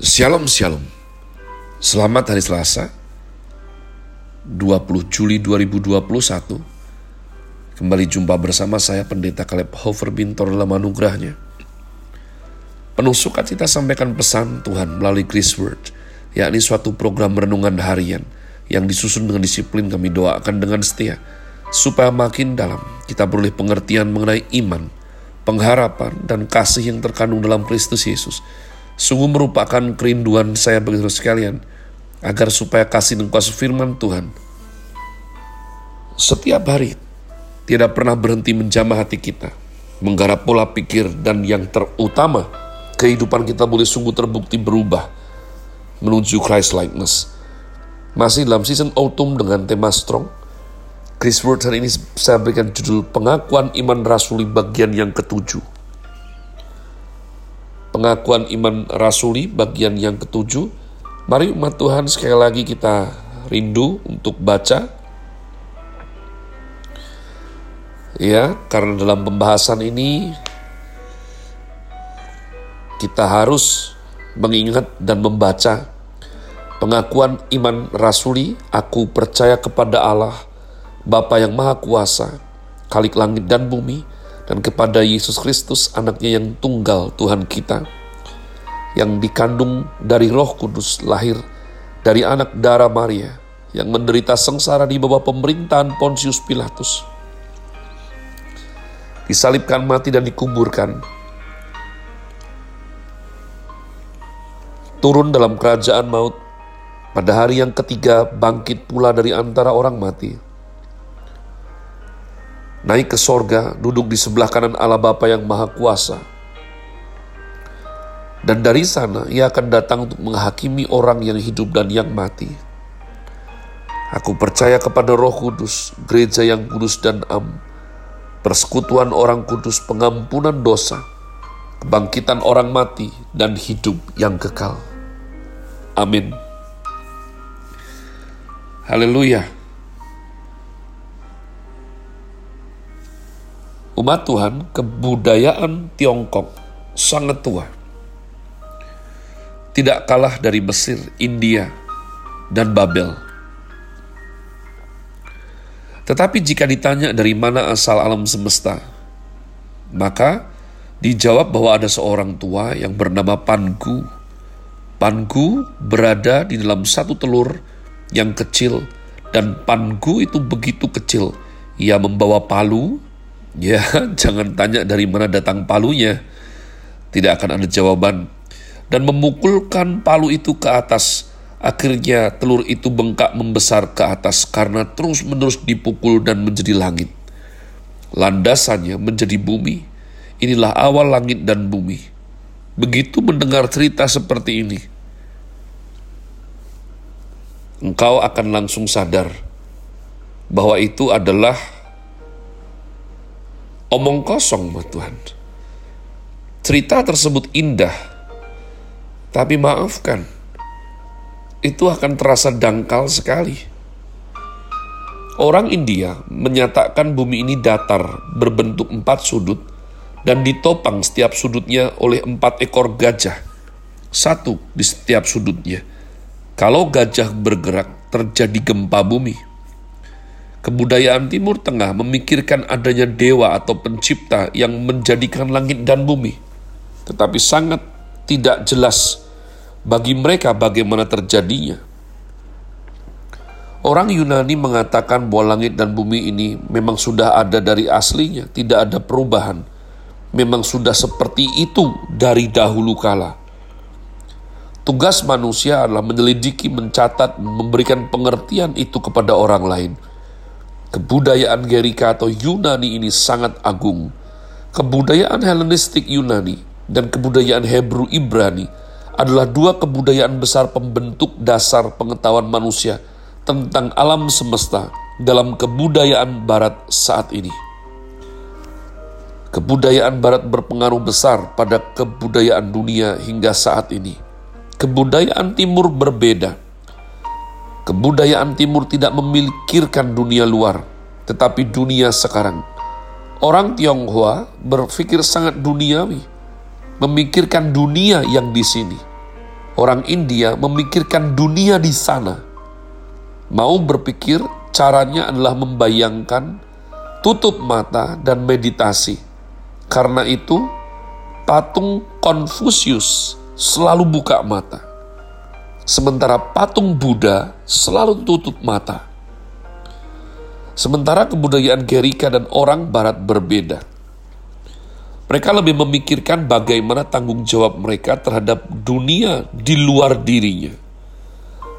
Shalom Shalom. Selamat hari Selasa 20 Juli 2021 Kembali jumpa bersama saya Pendeta Kaleb Hofer Bintor dalam anugerahnya. Penuh sukacita sampaikan pesan Tuhan melalui Chris Word yakni suatu program renungan harian yang disusun dengan disiplin kami doakan dengan setia supaya makin dalam kita beroleh pengertian mengenai iman, pengharapan, dan kasih yang terkandung dalam Kristus Yesus Sungguh merupakan kerinduan saya bagi saudara sekalian, agar supaya kasih dan kuasa firman Tuhan setiap hari tidak pernah berhenti menjamah hati kita, menggarap pola pikir dan yang terutama, kehidupan kita boleh sungguh terbukti berubah menuju Christ likeness. Masih dalam season autumn dengan tema strong, Chris hari ini saya berikan judul pengakuan iman rasuli bagian yang ketujuh pengakuan iman rasuli bagian yang ketujuh. Mari umat Tuhan sekali lagi kita rindu untuk baca. Ya, karena dalam pembahasan ini kita harus mengingat dan membaca pengakuan iman rasuli, aku percaya kepada Allah, Bapa yang Maha Kuasa, Kalik langit dan bumi, dan kepada Yesus Kristus anaknya yang tunggal Tuhan kita yang dikandung dari roh kudus lahir dari anak darah Maria yang menderita sengsara di bawah pemerintahan Pontius Pilatus. Disalibkan mati dan dikuburkan. Turun dalam kerajaan maut. Pada hari yang ketiga bangkit pula dari antara orang mati naik ke sorga, duduk di sebelah kanan Allah Bapa yang Maha Kuasa. Dan dari sana ia akan datang untuk menghakimi orang yang hidup dan yang mati. Aku percaya kepada roh kudus, gereja yang kudus dan am, persekutuan orang kudus, pengampunan dosa, kebangkitan orang mati, dan hidup yang kekal. Amin. Haleluya. Umat Tuhan, kebudayaan Tiongkok sangat tua. Tidak kalah dari Mesir, India, dan Babel. Tetapi jika ditanya dari mana asal alam semesta, maka dijawab bahwa ada seorang tua yang bernama Pangu. Pangu berada di dalam satu telur yang kecil dan Pangu itu begitu kecil. Ia membawa palu Ya, jangan tanya dari mana datang palunya. Tidak akan ada jawaban. Dan memukulkan palu itu ke atas. Akhirnya telur itu bengkak membesar ke atas karena terus-menerus dipukul dan menjadi langit. Landasannya menjadi bumi. Inilah awal langit dan bumi. Begitu mendengar cerita seperti ini, engkau akan langsung sadar bahwa itu adalah omong kosong buat Tuhan. Cerita tersebut indah, tapi maafkan, itu akan terasa dangkal sekali. Orang India menyatakan bumi ini datar, berbentuk empat sudut, dan ditopang setiap sudutnya oleh empat ekor gajah. Satu di setiap sudutnya. Kalau gajah bergerak, terjadi gempa bumi Kebudayaan Timur Tengah memikirkan adanya dewa atau pencipta yang menjadikan langit dan bumi, tetapi sangat tidak jelas bagi mereka bagaimana terjadinya. Orang Yunani mengatakan bahwa langit dan bumi ini memang sudah ada dari aslinya, tidak ada perubahan. Memang sudah seperti itu dari dahulu kala. Tugas manusia adalah menyelidiki, mencatat, memberikan pengertian itu kepada orang lain – Kebudayaan Gerika atau Yunani ini sangat agung. Kebudayaan Helenistik Yunani dan kebudayaan Hebrew Ibrani adalah dua kebudayaan besar pembentuk dasar pengetahuan manusia tentang alam semesta dalam kebudayaan Barat saat ini. Kebudayaan Barat berpengaruh besar pada kebudayaan dunia hingga saat ini. Kebudayaan Timur berbeda Kebudayaan timur tidak memikirkan dunia luar, tetapi dunia sekarang. Orang Tionghoa berpikir sangat duniawi, memikirkan dunia yang di sini. Orang India memikirkan dunia di sana. Mau berpikir caranya adalah membayangkan, tutup mata, dan meditasi. Karena itu, patung Konfusius selalu buka mata. Sementara patung Buddha selalu tutup mata. Sementara kebudayaan Gerika dan orang barat berbeda. Mereka lebih memikirkan bagaimana tanggung jawab mereka terhadap dunia di luar dirinya.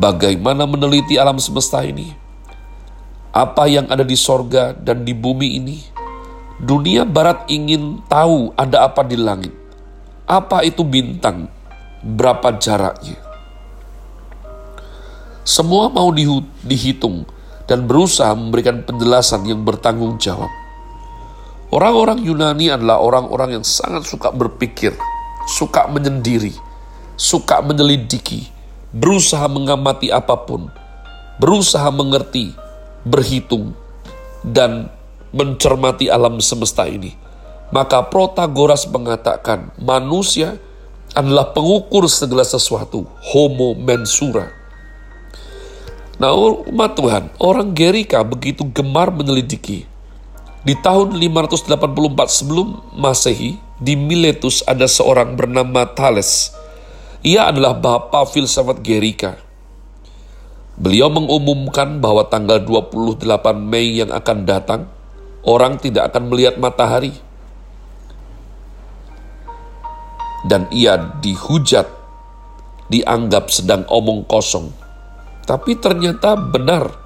Bagaimana meneliti alam semesta ini. Apa yang ada di sorga dan di bumi ini. Dunia barat ingin tahu ada apa di langit. Apa itu bintang? Berapa jaraknya? Semua mau dihitung dan berusaha memberikan penjelasan yang bertanggung jawab. Orang-orang Yunani adalah orang-orang yang sangat suka berpikir, suka menyendiri, suka menyelidiki, berusaha mengamati apa pun, berusaha mengerti, berhitung, dan mencermati alam semesta ini. Maka Protagoras mengatakan manusia adalah pengukur segala sesuatu, homo mensura. Nah umat Tuhan, orang Gerika begitu gemar menyelidiki, di tahun 584 sebelum Masehi, di Miletus ada seorang bernama Thales. Ia adalah bapa filsafat Gerika. Beliau mengumumkan bahwa tanggal 28 Mei yang akan datang, orang tidak akan melihat matahari. Dan ia dihujat, dianggap sedang omong kosong. Tapi ternyata benar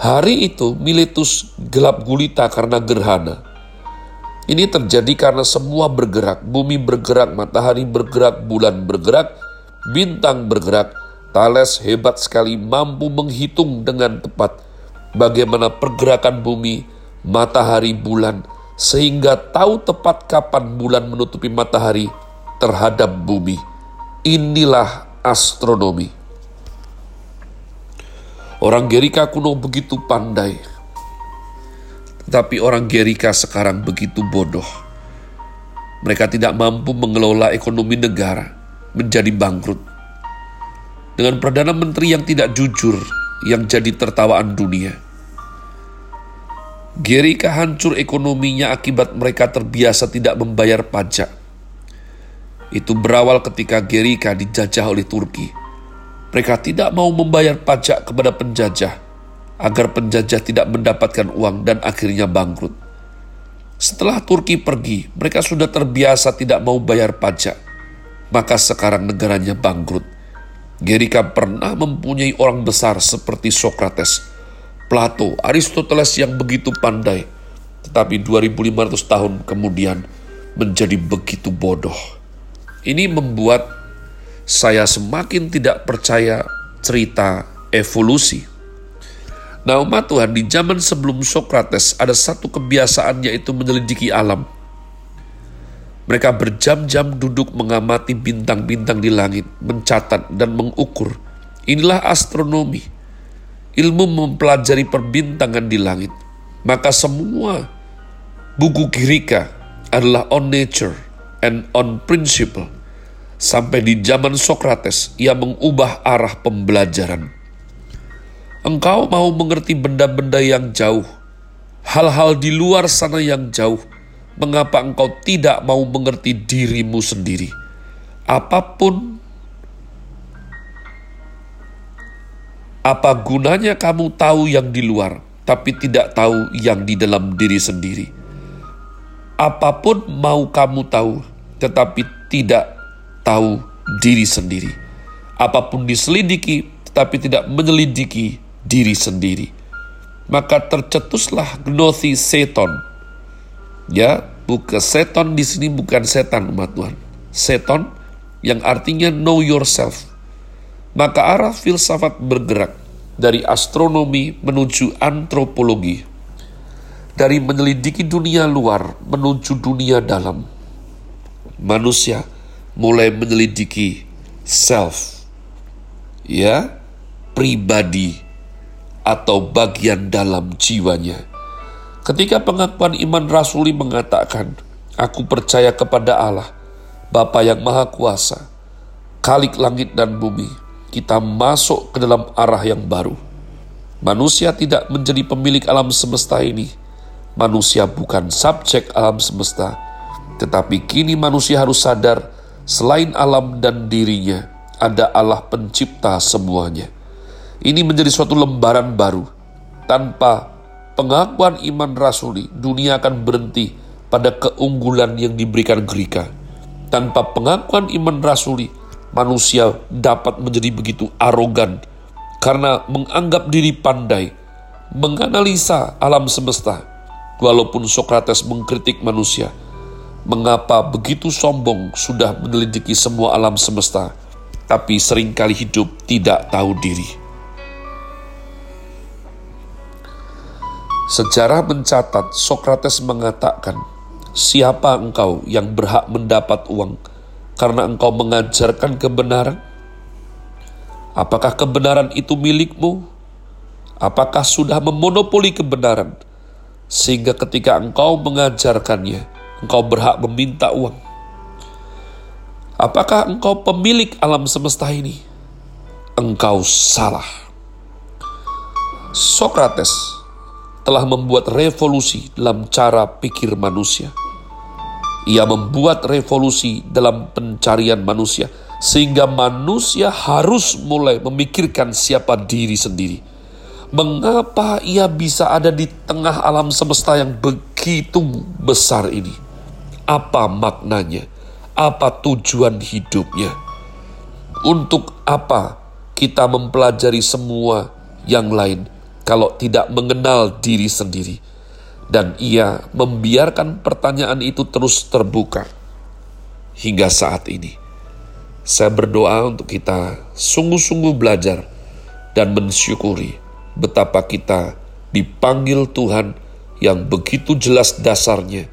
Hari itu Miletus gelap gulita karena gerhana. Ini terjadi karena semua bergerak, bumi bergerak, matahari bergerak, bulan bergerak, bintang bergerak. Thales hebat sekali mampu menghitung dengan tepat bagaimana pergerakan bumi, matahari, bulan, sehingga tahu tepat kapan bulan menutupi matahari terhadap bumi. Inilah astronomi. Orang Gerika kuno begitu pandai, tetapi orang Gerika sekarang begitu bodoh. Mereka tidak mampu mengelola ekonomi negara menjadi bangkrut. Dengan Perdana Menteri yang tidak jujur, yang jadi tertawaan dunia. Gerika hancur ekonominya akibat mereka terbiasa tidak membayar pajak. Itu berawal ketika Gerika dijajah oleh Turki mereka tidak mau membayar pajak kepada penjajah agar penjajah tidak mendapatkan uang dan akhirnya bangkrut. Setelah Turki pergi, mereka sudah terbiasa tidak mau bayar pajak. Maka sekarang negaranya bangkrut. Gerika pernah mempunyai orang besar seperti Socrates, Plato, Aristoteles yang begitu pandai, tetapi 2500 tahun kemudian menjadi begitu bodoh. Ini membuat saya semakin tidak percaya cerita evolusi. Nah umat Tuhan, di zaman sebelum Socrates ada satu kebiasaan yaitu menyelidiki alam. Mereka berjam-jam duduk mengamati bintang-bintang di langit, mencatat dan mengukur. Inilah astronomi, ilmu mempelajari perbintangan di langit. Maka semua buku Girika adalah on nature and on principle Sampai di zaman Sokrates, ia mengubah arah pembelajaran. Engkau mau mengerti benda-benda yang jauh, hal-hal di luar sana yang jauh. Mengapa engkau tidak mau mengerti dirimu sendiri? Apa pun Apa gunanya kamu tahu yang di luar, tapi tidak tahu yang di dalam diri sendiri? Apa pun mau kamu tahu, tetapi tidak tahu diri sendiri. Apa pun diselidiki, tetapi tidak menyelidiki diri sendiri. Maka tercetuslah gnosi seton. Ya, bukan seton di sini bukan setan umat Tuhan. Seton yang artinya know yourself. Maka arah filsafat bergerak dari astronomi menuju antropologi. Dari menyelidiki dunia luar menuju dunia dalam. Manusia mulai menyelidiki self, ya, pribadi atau bagian dalam jiwanya. Ketika pengakuan iman rasuli mengatakan, Aku percaya kepada Allah, Bapa yang Maha Kuasa, kalik langit dan bumi, kita masuk ke dalam arah yang baru. Manusia tidak menjadi pemilik alam semesta ini. Manusia bukan subjek alam semesta, tetapi kini manusia harus sadar selain alam dan dirinya, ada Allah pencipta semuanya. Ini menjadi suatu lembaran baru. Tanpa pengakuan iman rasuli, dunia akan berhenti pada keunggulan yang diberikan Gerika. Tanpa pengakuan iman rasuli, manusia dapat menjadi begitu arogan karena menganggap diri pandai, menganalisa alam semesta. Walaupun Sokrates mengkritik manusia, mengapa begitu sombong sudah menyelidiki semua alam semesta, tapi sering kali hidup tidak tahu diri. Sejarah mencatat Sokrates mengatakan, "Siapa engkau yang berhak mendapat uang karena engkau mengajarkan kebenaran? Apakah kebenaran itu milikmu? Apakah sudah memonopoli kebenaran sehingga ketika engkau mengajarkannya, engkau berhak meminta uang? Apakah engkau pemilik alam semesta ini? Engkau salah. Sokrates telah membuat revolusi dalam cara pikir manusia ia membuat revolusi dalam pencarian manusia, sehingga manusia harus mulai memikirkan siapa diri sendiri. Mengapa ia bisa ada di tengah alam semesta yang begitu besar ini? Apa maknanya? Apa tujuan hidupnya? Untuk apa kita mempelajari semua yang lain kalau tidak mengenal diri sendiri? dan ia membiarkan pertanyaan itu terus terbuka hingga saat ini. Saya berdoa untuk kita sungguh-sungguh belajar dan mensyukuri betapa kita dipanggil Tuhan yang begitu jelas dasarnya,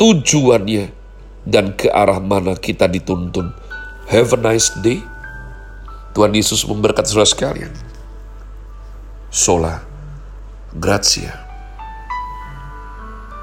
tujuannya, dan ke arah mana kita dituntun. Have a nice day. Tuhan Yesus memberkati saudara sekalian. Sola. Grazie.